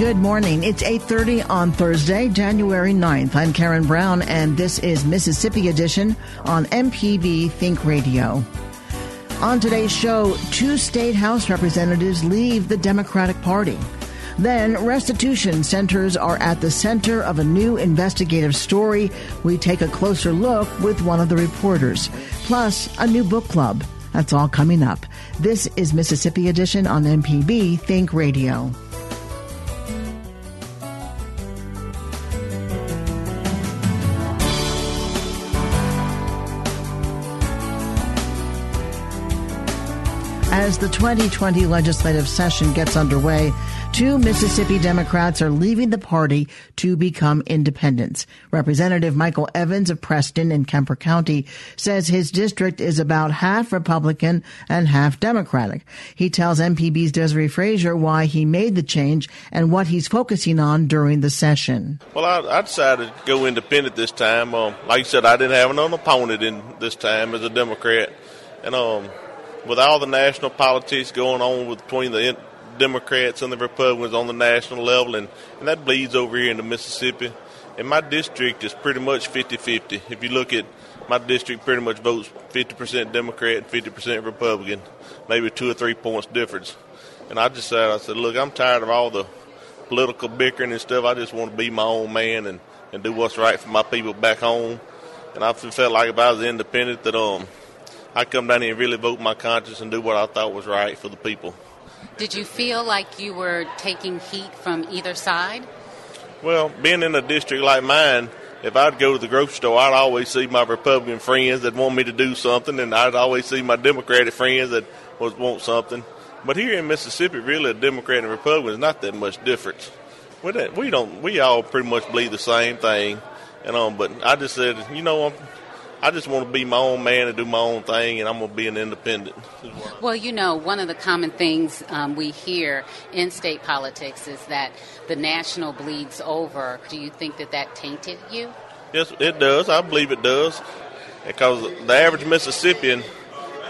Good morning. It's 8:30 on Thursday, January 9th. I'm Karen Brown and this is Mississippi Edition on MPB Think Radio. On today's show, two state house representatives leave the Democratic Party. Then, restitution centers are at the center of a new investigative story. We take a closer look with one of the reporters. Plus, a new book club. That's all coming up. This is Mississippi Edition on MPB Think Radio. As the 2020 legislative session gets underway, two Mississippi Democrats are leaving the party to become independents. Representative Michael Evans of Preston in Kemper County says his district is about half Republican and half Democratic. He tells MPB's Desare Frazier why he made the change and what he's focusing on during the session. Well, I, I decided to go independent this time. Um, like you said, I didn't have an opponent in this time as a Democrat, and um, with all the national politics going on between the Democrats and the Republicans on the national level, and, and that bleeds over here into Mississippi. And my district is pretty much 50 50. If you look at my district, pretty much votes 50% Democrat and 50% Republican, maybe two or three points difference. And I just said, I said, look, I'm tired of all the political bickering and stuff. I just want to be my own man and, and do what's right for my people back home. And I felt like if I was independent, that um, I come down here and really vote my conscience and do what I thought was right for the people. Did you feel like you were taking heat from either side? Well, being in a district like mine, if I'd go to the grocery store, I'd always see my Republican friends that want me to do something, and I'd always see my Democratic friends that was want something. But here in Mississippi, really, a Democrat and Republican is not that much difference. We don't, we don't, we all pretty much believe the same thing, and um. But I just said, you know, I'm, I just want to be my own man and do my own thing, and I'm going to be an independent. Well, you know, one of the common things um, we hear in state politics is that the national bleeds over. Do you think that that tainted you? Yes, it does. I believe it does. Because the average Mississippian,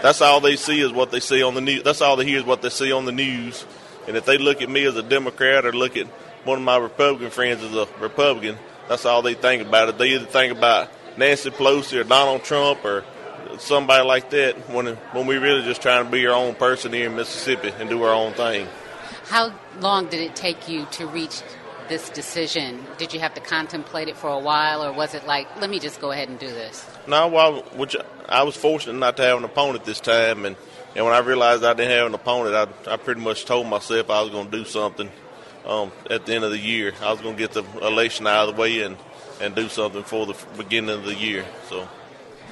that's all they see is what they see on the news. That's all they hear is what they see on the news. And if they look at me as a Democrat or look at one of my Republican friends as a Republican, that's all they think about it. They either think about Nancy Pelosi or Donald Trump or somebody like that when when we really just trying to be our own person here in Mississippi and do our own thing. How long did it take you to reach this decision? Did you have to contemplate it for a while, or was it like, let me just go ahead and do this? No, well, which I was fortunate not to have an opponent this time, and, and when I realized I didn't have an opponent, I, I pretty much told myself I was going to do something um, at the end of the year. I was going to get the election out of the way and and do something for the beginning of the year. So,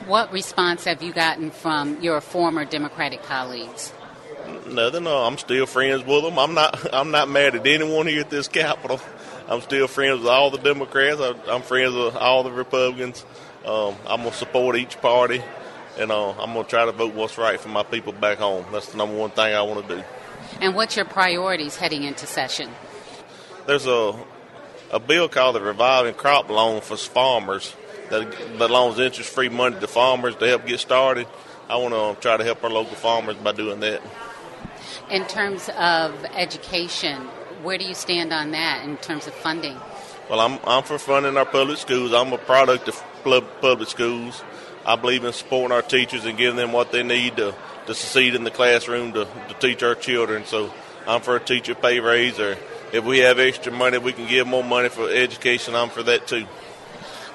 what response have you gotten from your former Democratic colleagues? Nothing. No, I'm still friends with them. I'm not. I'm not mad at anyone here at this Capitol. I'm still friends with all the Democrats. I, am friends with all the Republicans. Um, I'm gonna support each party, and uh, I'm gonna try to vote what's right for my people back home. That's the number one thing I want to do. And what's your priorities heading into session? There's a a bill called the Reviving Crop Loan for farmers that, loans interest free money to farmers to help get started. I want to um, try to help our local farmers by doing that. In terms of education, where do you stand on that in terms of funding? Well, I'm, I'm for funding our public schools. I'm a product of public schools. I believe in supporting our teachers and giving them what they need to, to succeed in the classroom to, to teach our children. So I'm for a teacher pay raise or if we have extra money, we can give more money for education. I'm for that too.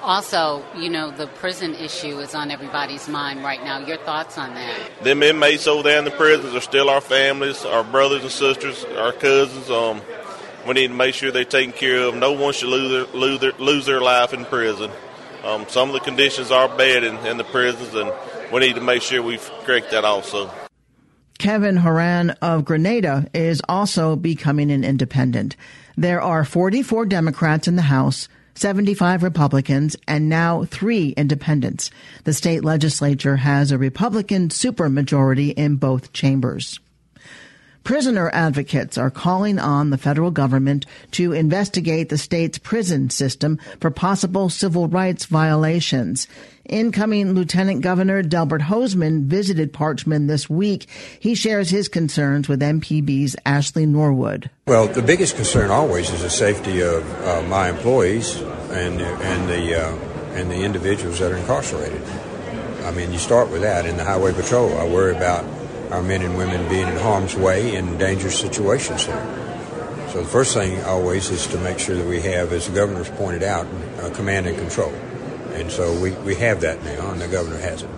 Also, you know, the prison issue is on everybody's mind right now. Your thoughts on that? Them inmates over there in the prisons are still our families, our brothers and sisters, our cousins. Um, we need to make sure they're taken care of. No one should lose their, lose their, lose their life in prison. Um, some of the conditions are bad in, in the prisons, and we need to make sure we correct that also. Kevin Horan of Grenada is also becoming an independent. There are 44 Democrats in the House, 75 Republicans, and now three independents. The state legislature has a Republican supermajority in both chambers. Prisoner advocates are calling on the federal government to investigate the state's prison system for possible civil rights violations. Incoming Lieutenant Governor Delbert Hosemann visited Parchman this week. He shares his concerns with MPB's Ashley Norwood. Well, the biggest concern always is the safety of uh, my employees and and the uh, and the individuals that are incarcerated. I mean, you start with that in the highway patrol. I worry about our men and women being in harm's way in dangerous situations there. So the first thing always is to make sure that we have, as the governor's pointed out, uh, command and control. And so we, we have that now, and the governor has it.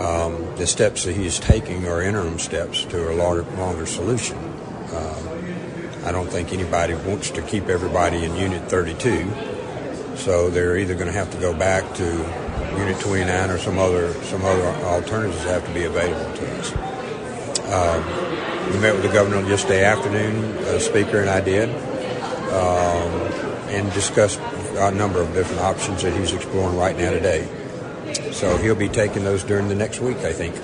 Um, the steps that he's taking are interim steps to a longer, longer solution. Um, I don't think anybody wants to keep everybody in Unit 32, so they're either going to have to go back to Unit 29 or some other some other alternatives have to be available to us. Um, we met with the governor yesterday afternoon, the speaker and I did, um, and discussed a number of different options that he's exploring right now today. So he'll be taking those during the next week, I think.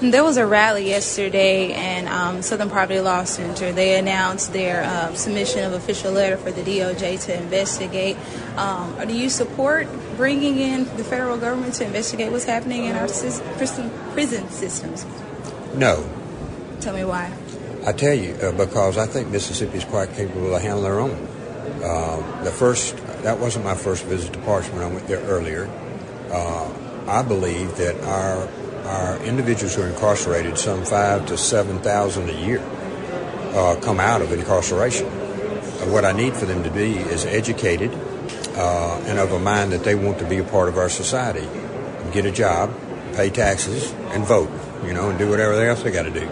There was a rally yesterday in um, Southern Poverty Law Center. They announced their uh, submission of official letter for the DOJ to investigate. Um, do you support bringing in the federal government to investigate what's happening in our prison, prison systems? No. Tell me why. I tell you, uh, because I think Mississippi is quite capable of handling their own. Uh, the first, that wasn't my first visit to Parchman. I went there earlier. Uh, I believe that our our individuals who are incarcerated, some five to seven thousand a year, uh, come out of incarceration. Uh, what I need for them to be is educated uh, and of a mind that they want to be a part of our society, get a job, pay taxes, and vote. You know, and do whatever else they got to do.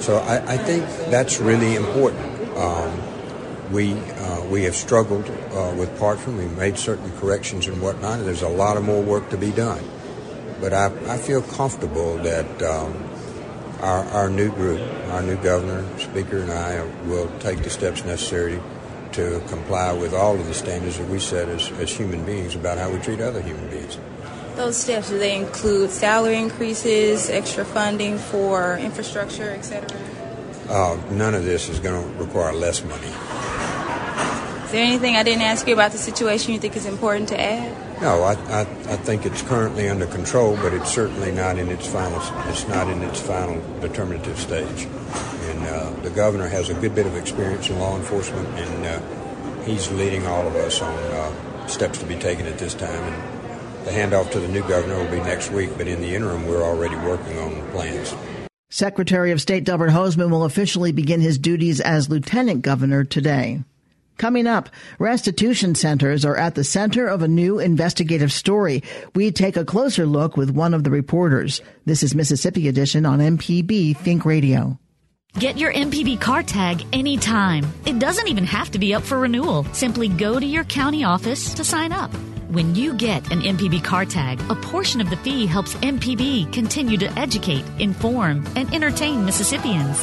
So I, I, think that's really important. Um, we uh, we have struggled uh, with Parchman. We've made certain corrections and whatnot. And there's a lot of more work to be done. But I, I feel comfortable that um, our, our new group, our new governor, speaker, and I will take the steps necessary to comply with all of the standards that we set as, as human beings about how we treat other human beings. Those steps, do they include salary increases, extra funding for infrastructure, et cetera? Uh, none of this is going to require less money. Is there anything I didn't ask you about the situation you think is important to add? No, I, I, I, think it's currently under control, but it's certainly not in its final. It's not in its final determinative stage. And uh, the governor has a good bit of experience in law enforcement, and uh, he's leading all of us on uh, steps to be taken at this time. And the handoff to the new governor will be next week, but in the interim, we're already working on plans. Secretary of State Delbert Hosemann will officially begin his duties as lieutenant governor today. Coming up, restitution centers are at the center of a new investigative story. We take a closer look with one of the reporters. This is Mississippi Edition on MPB Think Radio. Get your MPB car tag anytime. It doesn't even have to be up for renewal. Simply go to your county office to sign up. When you get an MPB car tag, a portion of the fee helps MPB continue to educate, inform, and entertain Mississippians.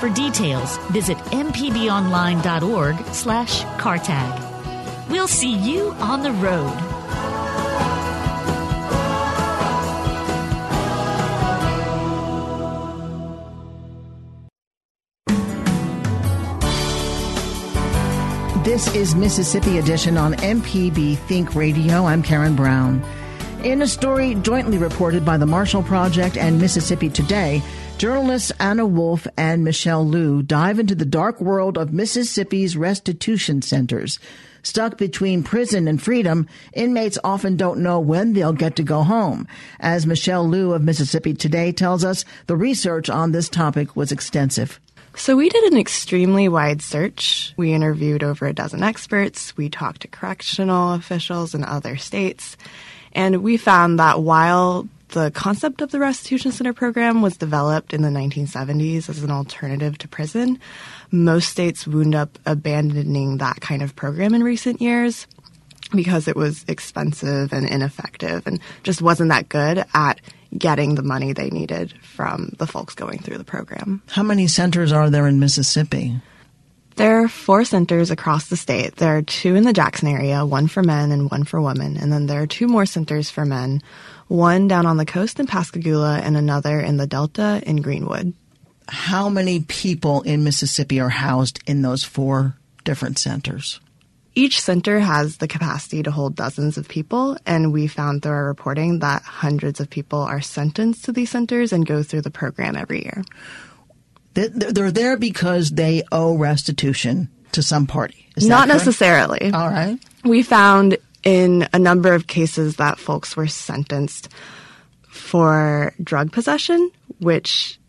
For details, visit mpbonline.org slash cartag. We'll see you on the road. This is Mississippi Edition on MPB Think Radio. I'm Karen Brown. In a story jointly reported by the Marshall Project and Mississippi Today, Journalists Anna Wolfe and Michelle Liu dive into the dark world of Mississippi's restitution centers. Stuck between prison and freedom, inmates often don't know when they'll get to go home. As Michelle Liu of Mississippi Today tells us, the research on this topic was extensive. So we did an extremely wide search. We interviewed over a dozen experts. We talked to correctional officials in other states. And we found that while the concept of the Restitution Center program was developed in the 1970s as an alternative to prison, most states wound up abandoning that kind of program in recent years because it was expensive and ineffective and just wasn't that good at getting the money they needed from the folks going through the program. How many centers are there in Mississippi? There are four centers across the state. There are two in the Jackson area, one for men and one for women. And then there are two more centers for men, one down on the coast in Pascagoula and another in the Delta in Greenwood. How many people in Mississippi are housed in those four different centers? Each center has the capacity to hold dozens of people, and we found through our reporting that hundreds of people are sentenced to these centers and go through the program every year. They're there because they owe restitution to some party. Not necessarily. All right. We found in a number of cases that folks were sentenced for drug possession, which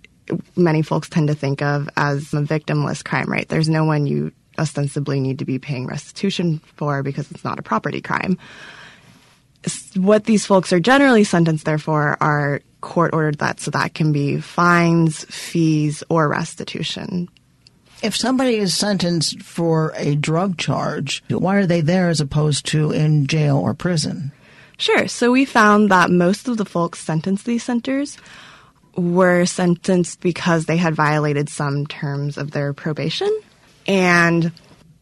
many folks tend to think of as a victimless crime, right? There's no one you ostensibly need to be paying restitution for because it's not a property crime. What these folks are generally sentenced there for are court ordered that, so that can be fines, fees, or restitution. If somebody is sentenced for a drug charge, why are they there as opposed to in jail or prison? Sure. So we found that most of the folks sentenced these centers were sentenced because they had violated some terms of their probation. And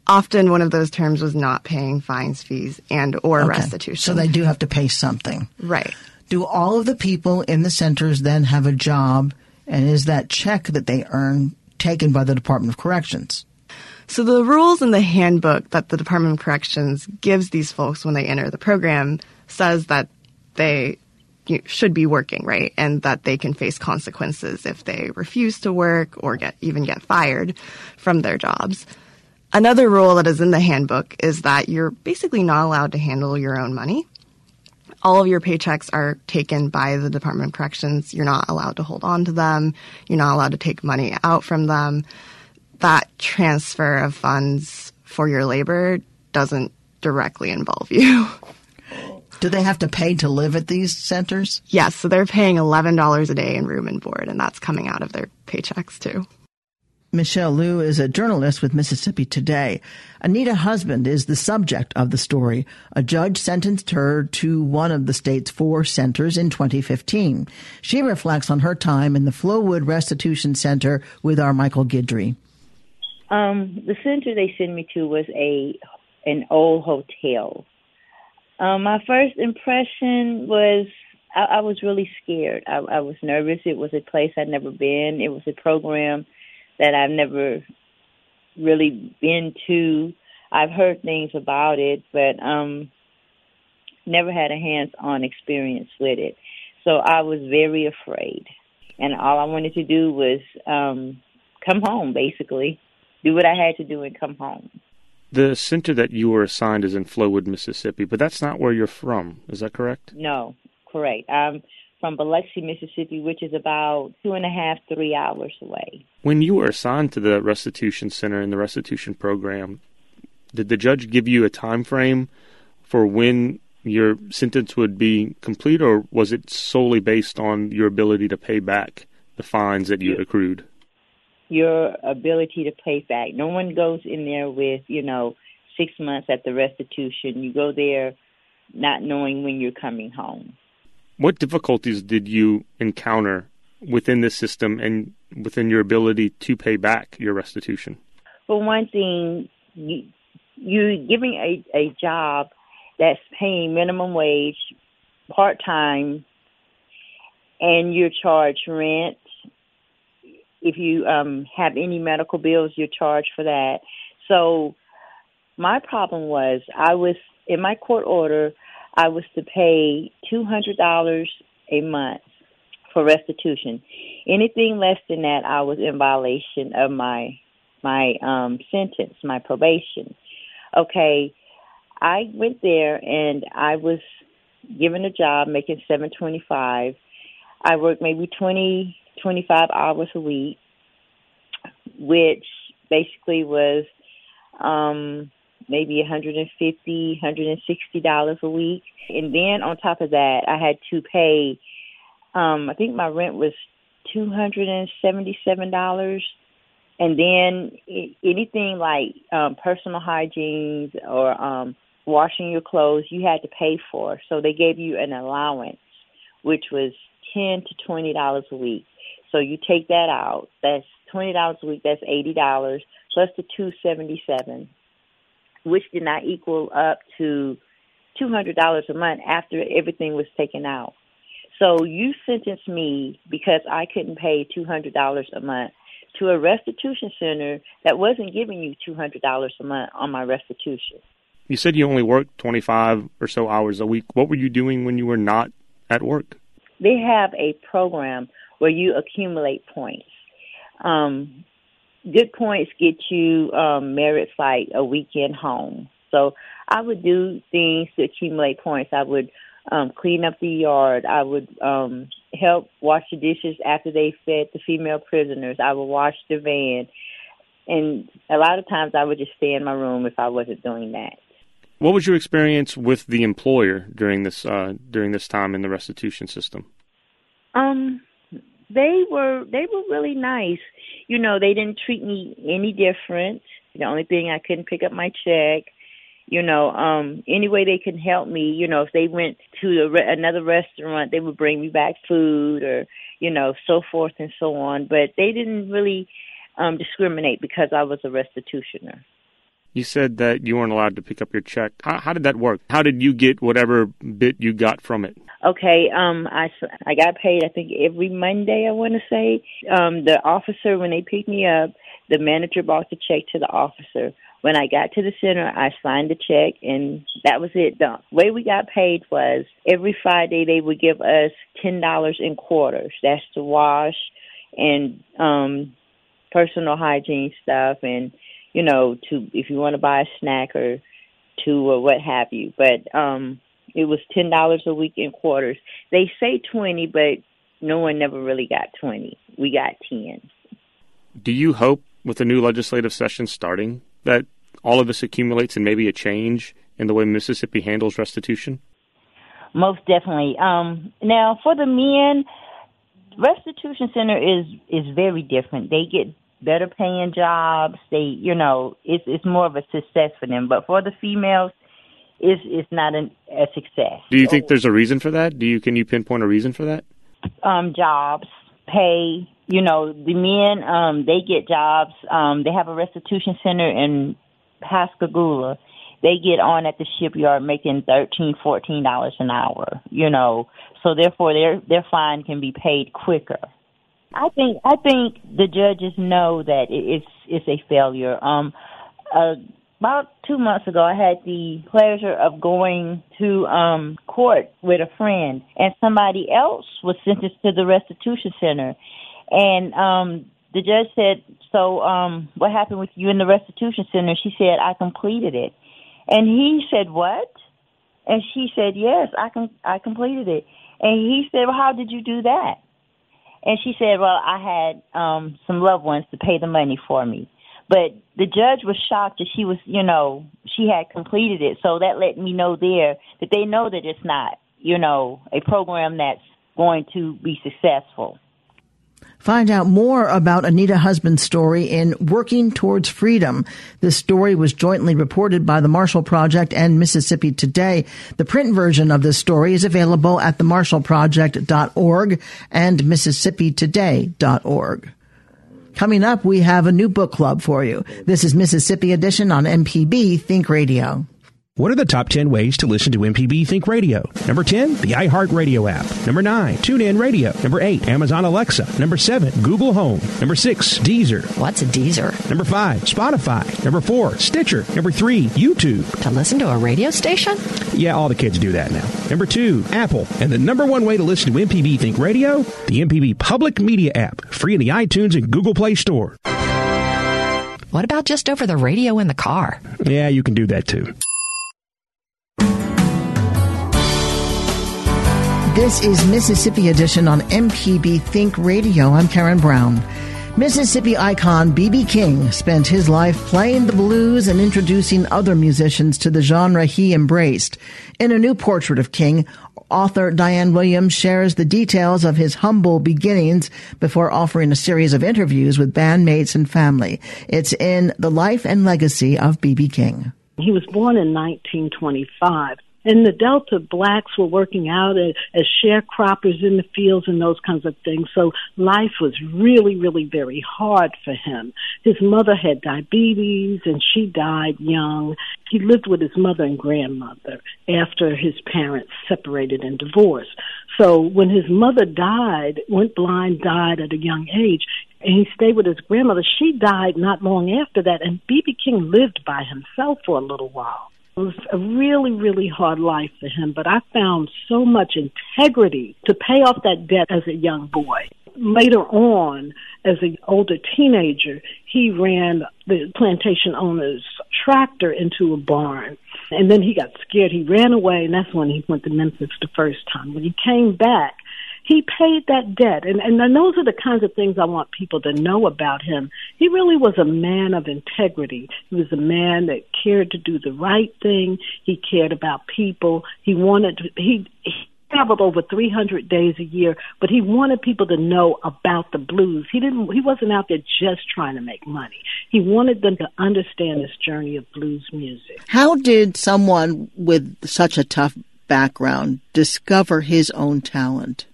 often one of those terms was not paying fines, fees, and or Okay. restitution. So they do have to pay something. right. Do all of the people in the centers then have a job? And is that check that they earn taken by the Department of Corrections? So the rules in the handbook that the Department of Corrections gives these folks when they enter the program says that they should be working, right? And that they can face consequences if they refuse to work or get even get fired from their jobs. Another rule that is in the handbook is that you're basically not allowed to handle your own money. All of your paychecks are taken by the Department of Corrections. You're not allowed to hold on to them. You're not allowed to take money out from them. That transfer of funds for your labor doesn't directly involve you. Do they have to pay to live at these centers? yes, so they're paying $11 a day in room and board, and that's coming out of their paychecks too. Michelle Liu is a journalist with Mississippi Today. Annita Husband is the subject of the story. A judge sentenced her to one of the state's four centers in 2015. She reflects on her time in the Flowood Restitution Center with our Michael Guidry. Um, the center they sent me to was a an old hotel. Um, my first impression was I, I was really scared. I, I was nervous. It was a place I'd never been. It was a program that I've never really been to. I've heard things about it, but um, never had a hands-on experience with it. So I was very afraid, and all I wanted to do was um, come home, basically do what I had to do and come home. The center that you were assigned is in Flowood, Mississippi, but that's not where you're from. Is that correct? No, correct. I'm from Biloxi, Mississippi, which is about two and a half, three hours away. When you were assigned to the restitution center and the restitution program, did the judge give you a time frame for when your sentence would be complete, or was it solely based on your ability to pay back the fines that you had accrued? Your ability to pay back. No one goes in there with, you know, six months at the restitution. You go there not knowing when you're coming home. What difficulties did you encounter within the system and within your ability to pay back your restitution? For one thing, you you're giving a a job that's paying minimum wage, part time, and you're charged rent. If you um, have any medical bills, you're charged for that. So my problem was I was in my court order. I was to pay two hundred dollars a month for restitution. Anything less than that, I was in violation of my my um, sentence, my probation. Okay, I went there and I was given a job making seven twenty five. I worked maybe twenty twenty five hours a week. which basically was um, maybe 150 $160 a week. And then on top of that, I had to pay, um, I think my rent was $277. And then anything like um, personal hygiene or um, washing your clothes, you had to pay for. So they gave you an allowance, which was 10 to $20 a week. So you take that out. That's twenty dollars a week. That's eighty dollars plus the two seventy seven, which did not equal up to two hundred dollars a month after everything was taken out. So you sentenced me because I couldn't pay two hundred dollars a month to a restitution center that wasn't giving you two hundred dollars a month on my restitution. You said you only worked twenty five or so hours a week. What were you doing when you were not at work? They have a program where you accumulate points. Um, good points get you um, merits like a weekend home. So I would do things to accumulate points. I would um, clean up the yard. I would um, help wash the dishes after they fed the female prisoners. I would wash the van. And a lot of times I would just stay in my room if I wasn't doing that. What was your experience with the employer during this uh, during this time in the restitution system? Um, they were they were really nice. You know, they didn't treat me any different. The only thing I couldn't pick up my check. You know, um any way they could help me. You know, if they went to the re- another restaurant, they would bring me back food or you know so forth and so on. But they didn't really um discriminate because I was a restitutioner. You said that you weren't allowed to pick up your check. How, how did that work? How did you get whatever bit you got from it? Okay, um, I I got paid. I think every Monday. I want to say. Um, the officer when they picked me up, the manager brought the check to the officer. When I got to the center, I signed the check, and that was it. The way we got paid was every Friday they would give us ten dollars in quarters. That's to wash and um personal hygiene stuff, and you know, to if you want to buy a snack or two or what have you. But um it was ten dollars a week in quarters. They say twenty, but no one never really got twenty. We got ten. Do you hope with the new legislative session starting that all of this accumulates and maybe a change in the way Mississippi handles restitution? Most definitely. Um, now, for the men, restitution center is is very different. They get better paying jobs. They, you know, it's it's more of a success for them. But for the females, it's it's not an, a success. Do you think there's a reason for that? Do you can you pinpoint a reason for that? Um, jobs, pay. You know, the men um, they get jobs. Um, they have a restitution center in Pascagoula. They get on at the shipyard making thirteen, fourteen dollars an hour. You know, so therefore their their fine can be paid quicker. I think I think the judges know that it's it's a failure. Um, uh, about two months ago, I had the pleasure of going to um, court with a friend, and somebody else was sentenced to the restitution center. And um, the judge said, "So, um, what happened with you in the restitution center?" She said, "I completed it." And he said, "What?" And she said, "Yes, I can. I completed it." And he said, "Well, how did you do that?" And she said, "Well, I had um, some loved ones to pay the money for me." But the judge was shocked that she was, you know, she had completed it. So that let me know there that they know that it's not, you know, a program that's going to be successful. Find out more about Annita Husband's story in Working Towards Freedom. This story was jointly reported by the Marshall Project and Mississippi Today. The print version of this story is available at themarshallproject.org and mississippi.today.org. Coming up, we have a new book club for you. This is Mississippi Edition on MPB Think Radio. What are the top 10 ways to listen to MPB Think Radio? Number 10, the iHeartRadio app. Number 9, TuneIn Radio. Number 8, Amazon Alexa. Number 7, Google Home. Number 6, Deezer. What's a Deezer? Number 5, Spotify. Number 4, Stitcher. Number 3, YouTube. To listen to a radio station? Yeah, all the kids do that now. Number 2, Apple. And the number one way to listen to MPB Think Radio? The MPB Public Media app. Free in the iTunes and Google Play Store. What about just over the radio in the car? Yeah, you can do that too. This is Mississippi Edition on MPB Think Radio. I'm Karen Brown. Mississippi icon B.B. King spent his life playing the blues and introducing other musicians to the genre he embraced. In a new portrait of King, author Diane Williams shares the details of his humble beginnings before offering a series of interviews with bandmates and family. It's in The Life and Legacy of B.B. King. He was born in 1925 and the Delta blacks were working out as, as sharecroppers in the fields and those kinds of things. So life was really, really very hard for him. His mother had diabetes and she died young. He lived with his mother and grandmother after his parents separated and divorced. So when his mother died, went blind, died at a young age, and he stayed with his grandmother. She died not long after that, and B.B. King lived by himself for a little while. Was a really, really hard life for him, but I found so much integrity to pay off that debt as a young boy. Later on, as an older teenager, he ran the plantation owner's tractor into a barn. And then he got scared. He ran away, and that's when he went to Memphis the first time. When he came back, he paid that debt. And, and those are the kinds of things I want people to know about him. He really was a man of integrity. He was a man that cared to do the right thing. He cared about people. He wanted to, he, he traveled over 300 days a year, but he wanted people to know about the blues. He didn't, he wasn't out there just trying to make money. He wanted them to understand this journey of blues music. How did someone with such a tough background discover his own talent?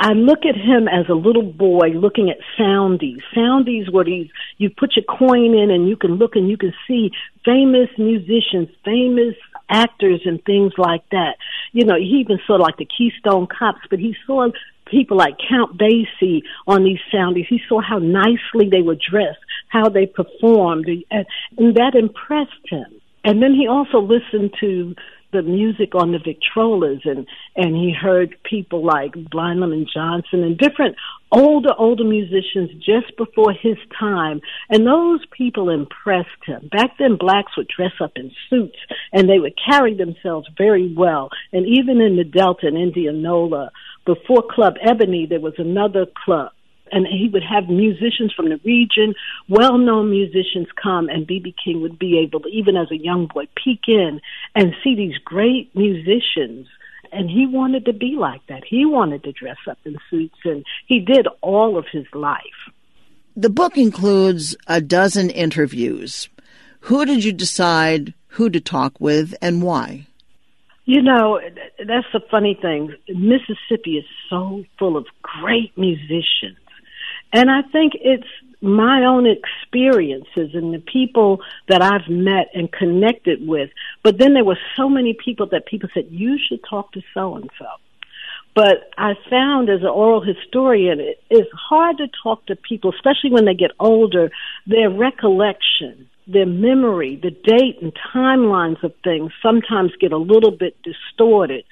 I look at him as a little boy looking at soundies. Soundies where these you put your coin in and you can look and you can see famous musicians, famous actors and things like that. You know, he even saw like the Keystone Cops, but he saw people like Count Basie on these soundies. He saw how nicely they were dressed, how they performed, and, and that impressed him. And then he also listened to the music on the Victrolas and and he heard people like Blind Lemon Johnson and different older older musicians just before his time and those people impressed him. Back then blacks would dress up in suits and they would carry themselves very well and even in the Delta and Indianola before Club Ebony there was another club and he would have musicians from the region, well known musicians come, and B.B. King would be able to, even as a young boy, peek in and see these great musicians. And he wanted to be like that. He wanted to dress up in suits, and he did all of his life. The book includes a dozen interviews. Who did you decide who to talk with and why? You know, that's the funny thing. Mississippi is so full of great musicians. And I think it's my own experiences and the people that I've met and connected with. But then there were so many people that people said, you should talk to so and so. But I found as an oral historian, it is hard to talk to people, especially when they get older, their recollection, their memory, the date and timelines of things sometimes get a little bit distorted.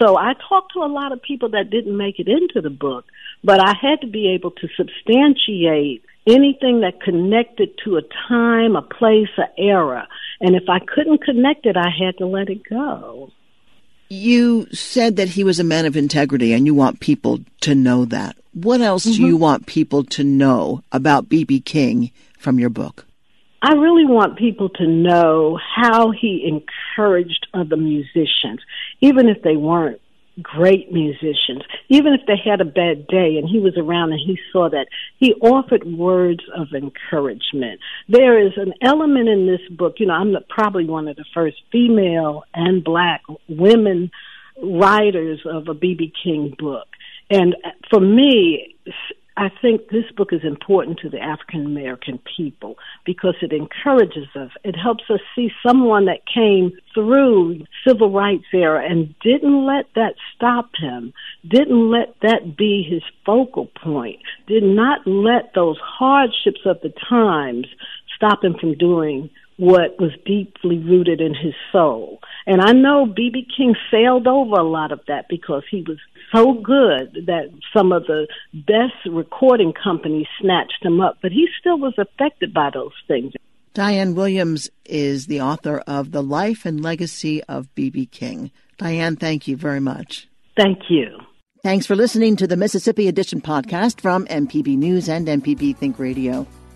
So I talked to a lot of people that didn't make it into the book, but I had to be able to substantiate anything that connected to a time, a place, an era. And if I couldn't connect it, I had to let it go. You said that he was a man of integrity and you want people to know that. What else mm-hmm. do you want people to know about B.B. King from your book? I really want people to know how he encouraged other musicians, even if they weren't great musicians, even if they had a bad day and he was around and he saw that, he offered words of encouragement. There is an element in this book, you know, I'm the, probably one of the first female and black women writers of a B.B. King book. And for me, I think this book is important to the African American people because it encourages us. It helps us see someone that came through civil rights era and didn't let that stop him, didn't let that be his focal point, did not let those hardships of the times stop him from doing what was deeply rooted in his soul. And I know B.B. King sailed over a lot of that because he was so good that some of the best recording companies snatched him up, but he still was affected by those things. Diane Williams is the author of The Life and Legacy of B.B. King. Diane, thank you very much. Thank you. Thanks for listening to the Mississippi Edition podcast from MPB News and MPB Think Radio.